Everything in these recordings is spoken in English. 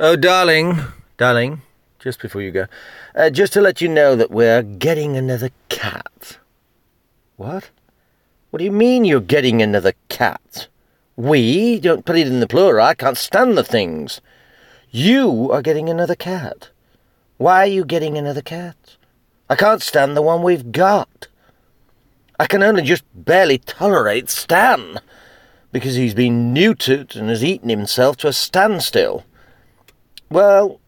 Oh, darling, darling, just before you go, uh, just to let you know that we're getting another cat. What? What do you mean you're getting another cat? We? Don't put it in the plural. I can't stand the things. You are getting another cat. Why are you getting another cat? I can't stand the one we've got. I can only just barely tolerate Stan because he's been neutered and has eaten himself to a standstill. Well,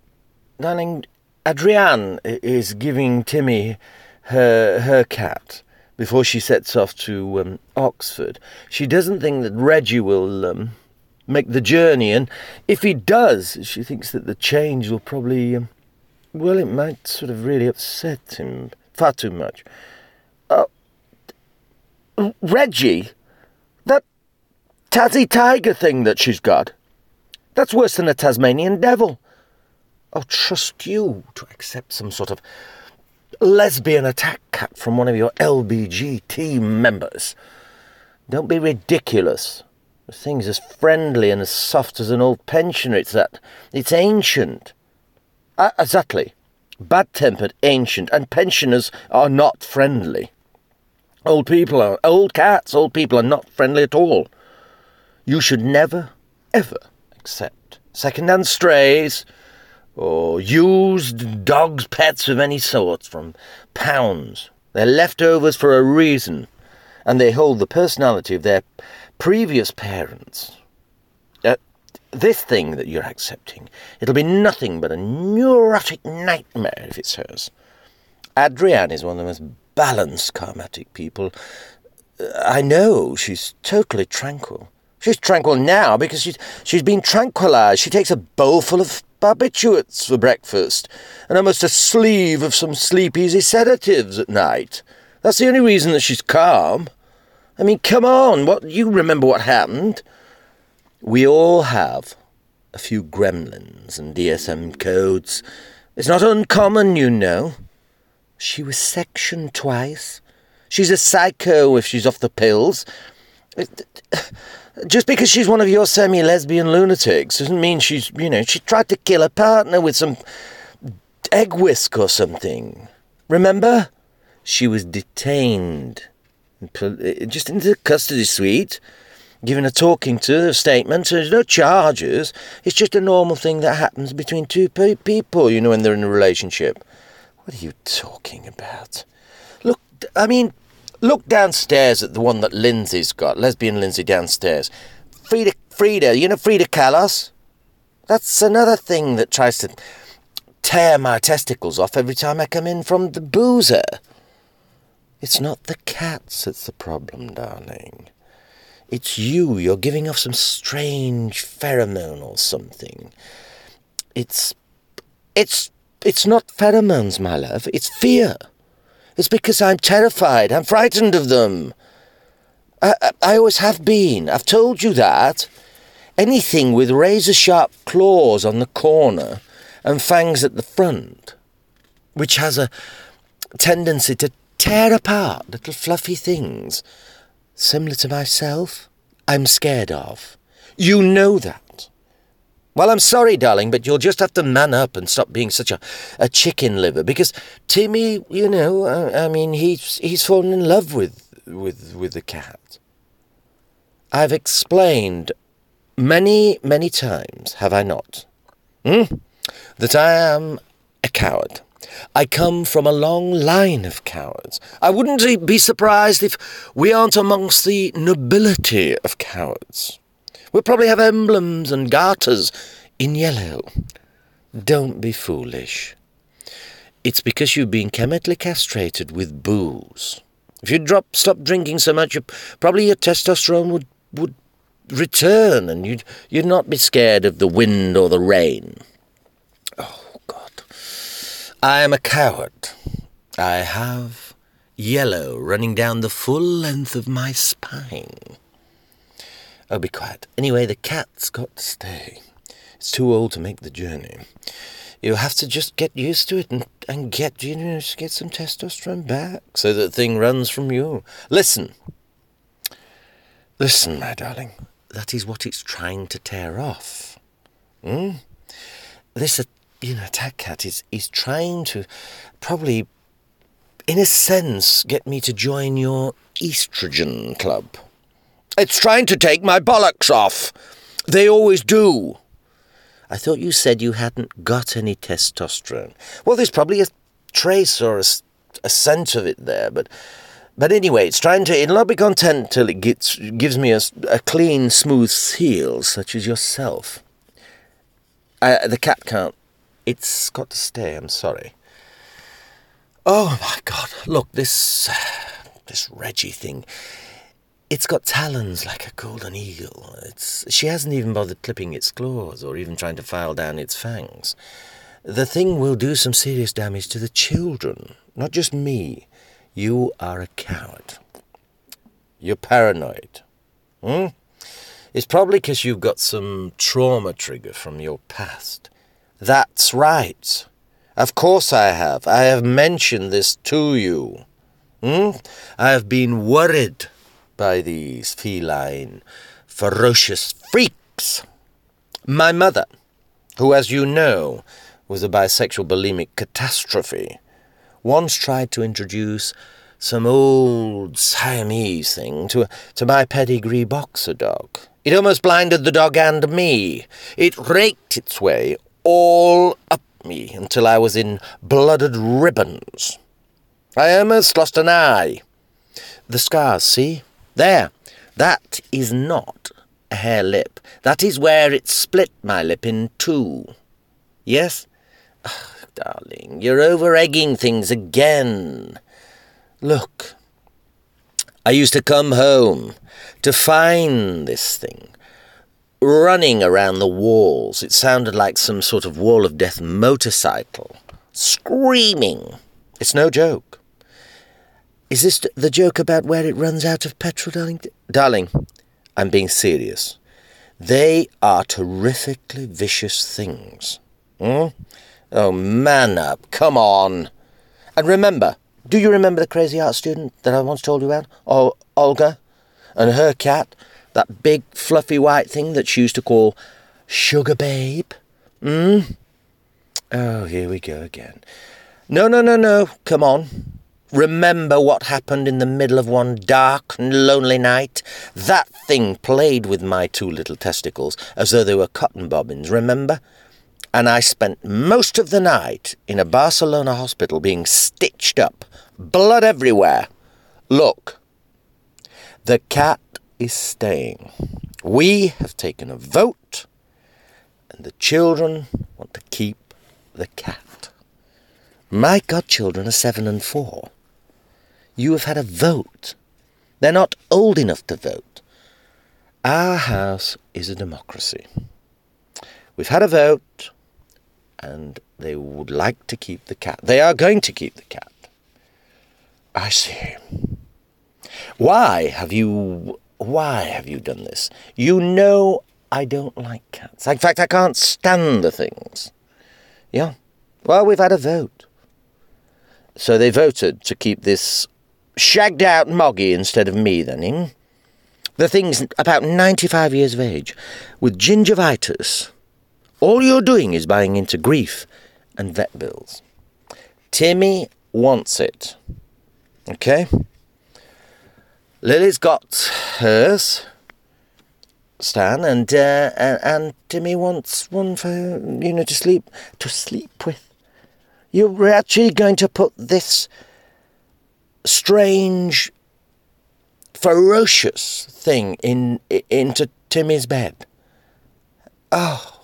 darling, Adrienne is giving Timmy her her cat before she sets off to um, Oxford. She doesn't think that Reggie will um, make the journey, and if he does, she thinks that the change will probably, um, well, it might sort of really upset him far too much. Uh, Reggie, that Tassie tiger thing that she's got, that's worse than a Tasmanian devil. I'll trust you to accept some sort of lesbian attack cat from one of your LBG team members. Don't be ridiculous. The thing's as friendly and as soft as an old pensioner. It's that. It's ancient. Uh, exactly. Bad tempered, ancient, and pensioners are not friendly. Old people are. Old cats, old people are not friendly at all. You should never, ever accept second hand strays or used dogs' pets of any sort from pounds. They're leftovers for a reason, and they hold the personality of their previous parents. Uh, this thing that you're accepting, it'll be nothing but a neurotic nightmare if it's hers. Adrienne is one of the most balanced karmatic people. Uh, I know she's totally tranquil. She's tranquil now because she's, she's been tranquilized. She takes a bowlful of barbiturates for breakfast and almost a sleeve of some sleep easy sedatives at night. That's the only reason that she's calm. I mean, come on, what you remember what happened? We all have a few gremlins and DSM codes. It's not uncommon, you know. She was sectioned twice. She's a psycho if she's off the pills. Just because she's one of your semi lesbian lunatics doesn't mean she's, you know, she tried to kill her partner with some egg whisk or something. Remember? She was detained, uh, just into the custody suite, given a talking to, a statement. There's no charges. It's just a normal thing that happens between two pe- people, you know, when they're in a relationship. What are you talking about? Look, I mean, Look downstairs at the one that Lindsay's got, lesbian Lindsay downstairs. Frida, Frida, you know Frida Kalas? That's another thing that tries to tear my testicles off every time I come in from the boozer. It's not the cats that's the problem, darling. It's you. You're giving off some strange pheromone or something. It's. It's. It's not pheromones, my love. It's fear. It's because I'm terrified. I'm frightened of them. I, I, I always have been. I've told you that. Anything with razor sharp claws on the corner and fangs at the front, which has a tendency to tear apart little fluffy things, similar to myself, I'm scared of. You know that. Well, I'm sorry, darling, but you'll just have to man up and stop being such a, a chicken liver. Because Timmy, you know, I, I mean, he's he's fallen in love with with with the cat. I've explained many many times, have I not? Hmm? That I am a coward. I come from a long line of cowards. I wouldn't be surprised if we aren't amongst the nobility of cowards. We'll probably have emblems and garters in yellow. Don't be foolish. It's because you've been chemically castrated with booze. If you drop, stop drinking so much, you, probably your testosterone would, would return and you'd, you'd not be scared of the wind or the rain. Oh, God. I am a coward. I have yellow running down the full length of my spine. Oh, be quiet. Anyway, the cat's got to stay. It's too old to make the journey. You'll have to just get used to it and, and get, you know, get some testosterone back so that thing runs from you. Listen. Listen, my darling. That is what it's trying to tear off. Hmm? this, uh, you know, attack cat is is trying to probably, in a sense, get me to join your estrogen club. It's trying to take my bollocks off. They always do. I thought you said you hadn't got any testosterone. Well, there's probably a trace or a, a scent of it there, but but anyway, it's trying to. It'll not be content till it gets gives me a, a clean, smooth seal, such as yourself. Uh, the cat can't. It's got to stay. I'm sorry. Oh my God! Look, this this Reggie thing. It's got talons like a golden eagle. It's she hasn't even bothered clipping its claws or even trying to file down its fangs. The thing will do some serious damage to the children, not just me. You are a coward. You're paranoid. Hmm? It's probably because you've got some trauma trigger from your past. That's right. Of course I have. I have mentioned this to you. Hmm? I have been worried by these feline, ferocious freaks. My mother, who, as you know, was a bisexual bulimic catastrophe, once tried to introduce some old Siamese thing to, to my pedigree boxer dog. It almost blinded the dog and me. It raked its way all up me until I was in blooded ribbons. I almost lost an eye. The scars, see? There. That is not a hare lip. That is where it split my lip in two. Yes? Ah, darling, you're over egging things again. Look, I used to come home to find this thing running around the walls. It sounded like some sort of wall of death motorcycle, screaming. It's no joke. Is this the joke about where it runs out of petrol, darling? Darling, I'm being serious. They are terrifically vicious things. Hmm? Oh, man up. Come on. And remember, do you remember the crazy art student that I once told you about? Oh, Olga? And her cat? That big, fluffy white thing that she used to call Sugar Babe? Hmm? Oh, here we go again. No, no, no, no. Come on. Remember what happened in the middle of one dark and lonely night? That thing played with my two little testicles as though they were cotton bobbins, remember? and I spent most of the night in a Barcelona hospital being stitched up, blood everywhere. Look, the cat is staying. We have taken a vote, and the children want to keep the cat. My godchildren are seven and four. You have had a vote. They're not old enough to vote. Our house is a democracy. We've had a vote and they would like to keep the cat. They are going to keep the cat. I see. Why have you why have you done this? You know I don't like cats. In fact, I can't stand the things. Yeah. Well, we've had a vote. So they voted to keep this shagged out moggy instead of me, then, eh? The thing's about 95 years of age, with gingivitis all you're doing is buying into grief and vet bills. Timmy wants it. Okay? Lily's got hers, Stan, and, uh, and and Timmy wants one for you know to sleep to sleep with. You're actually going to put this strange, ferocious thing in into Timmy's bed. Oh.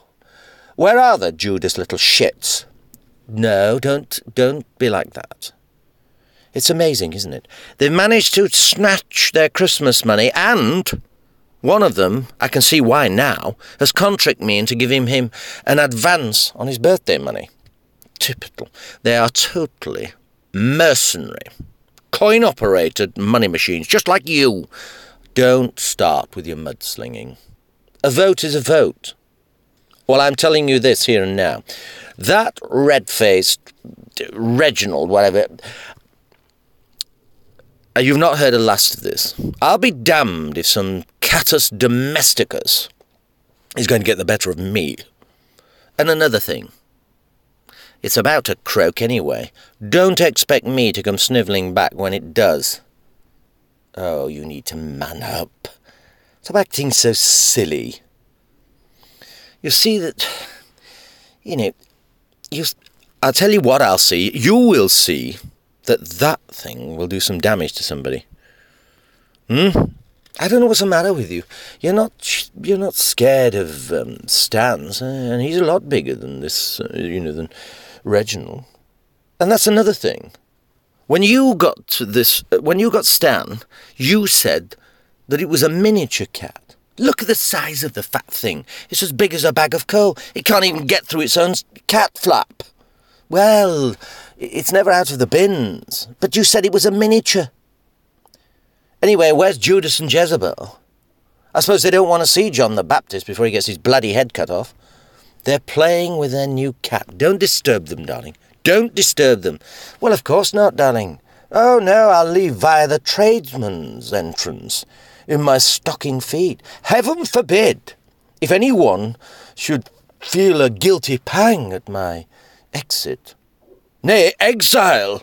Where are the Judas little shits? No, don't don't be like that. It's amazing, isn't it? They've managed to snatch their Christmas money and one of them, I can see why now, has contracted me into giving him an advance on his birthday money. Typical. They are totally mercenary, coin operated money machines, just like you. Don't start with your mudslinging. A vote is a vote. Well, I'm telling you this here and now. That red faced Reginald, whatever. Uh, you've not heard the last of this. I'll be damned if some catus domesticus is going to get the better of me. And another thing, It's about to croak anyway. Don't expect me to come snivelling back when it does. Oh, you need to man up. Stop acting so silly. You see that, you know, you. I'll tell you what I'll see. You will see that that thing will do some damage to somebody. Hmm? I don't know what's the matter with you. You're not you're not scared of um, Stan's, uh, and he's a lot bigger than this, uh, you know, than Reginald. And that's another thing. When you got this, uh, when you got Stan, you said that it was a miniature cat. Look at the size of the fat thing. It's as big as a bag of coal. It can't even get through its own cat flap. Well, it's never out of the bins. But you said it was a miniature. Anyway, where's Judas and Jezebel? I suppose they don't want to see John the Baptist before he gets his bloody head cut off. They're playing with their new cat. Don't disturb them, darling. Don't disturb them. Well, of course not, darling. Oh, no, I'll leave via the tradesman's entrance in my stocking feet. Heaven forbid! If anyone should feel a guilty pang at my exit. Nay, exile!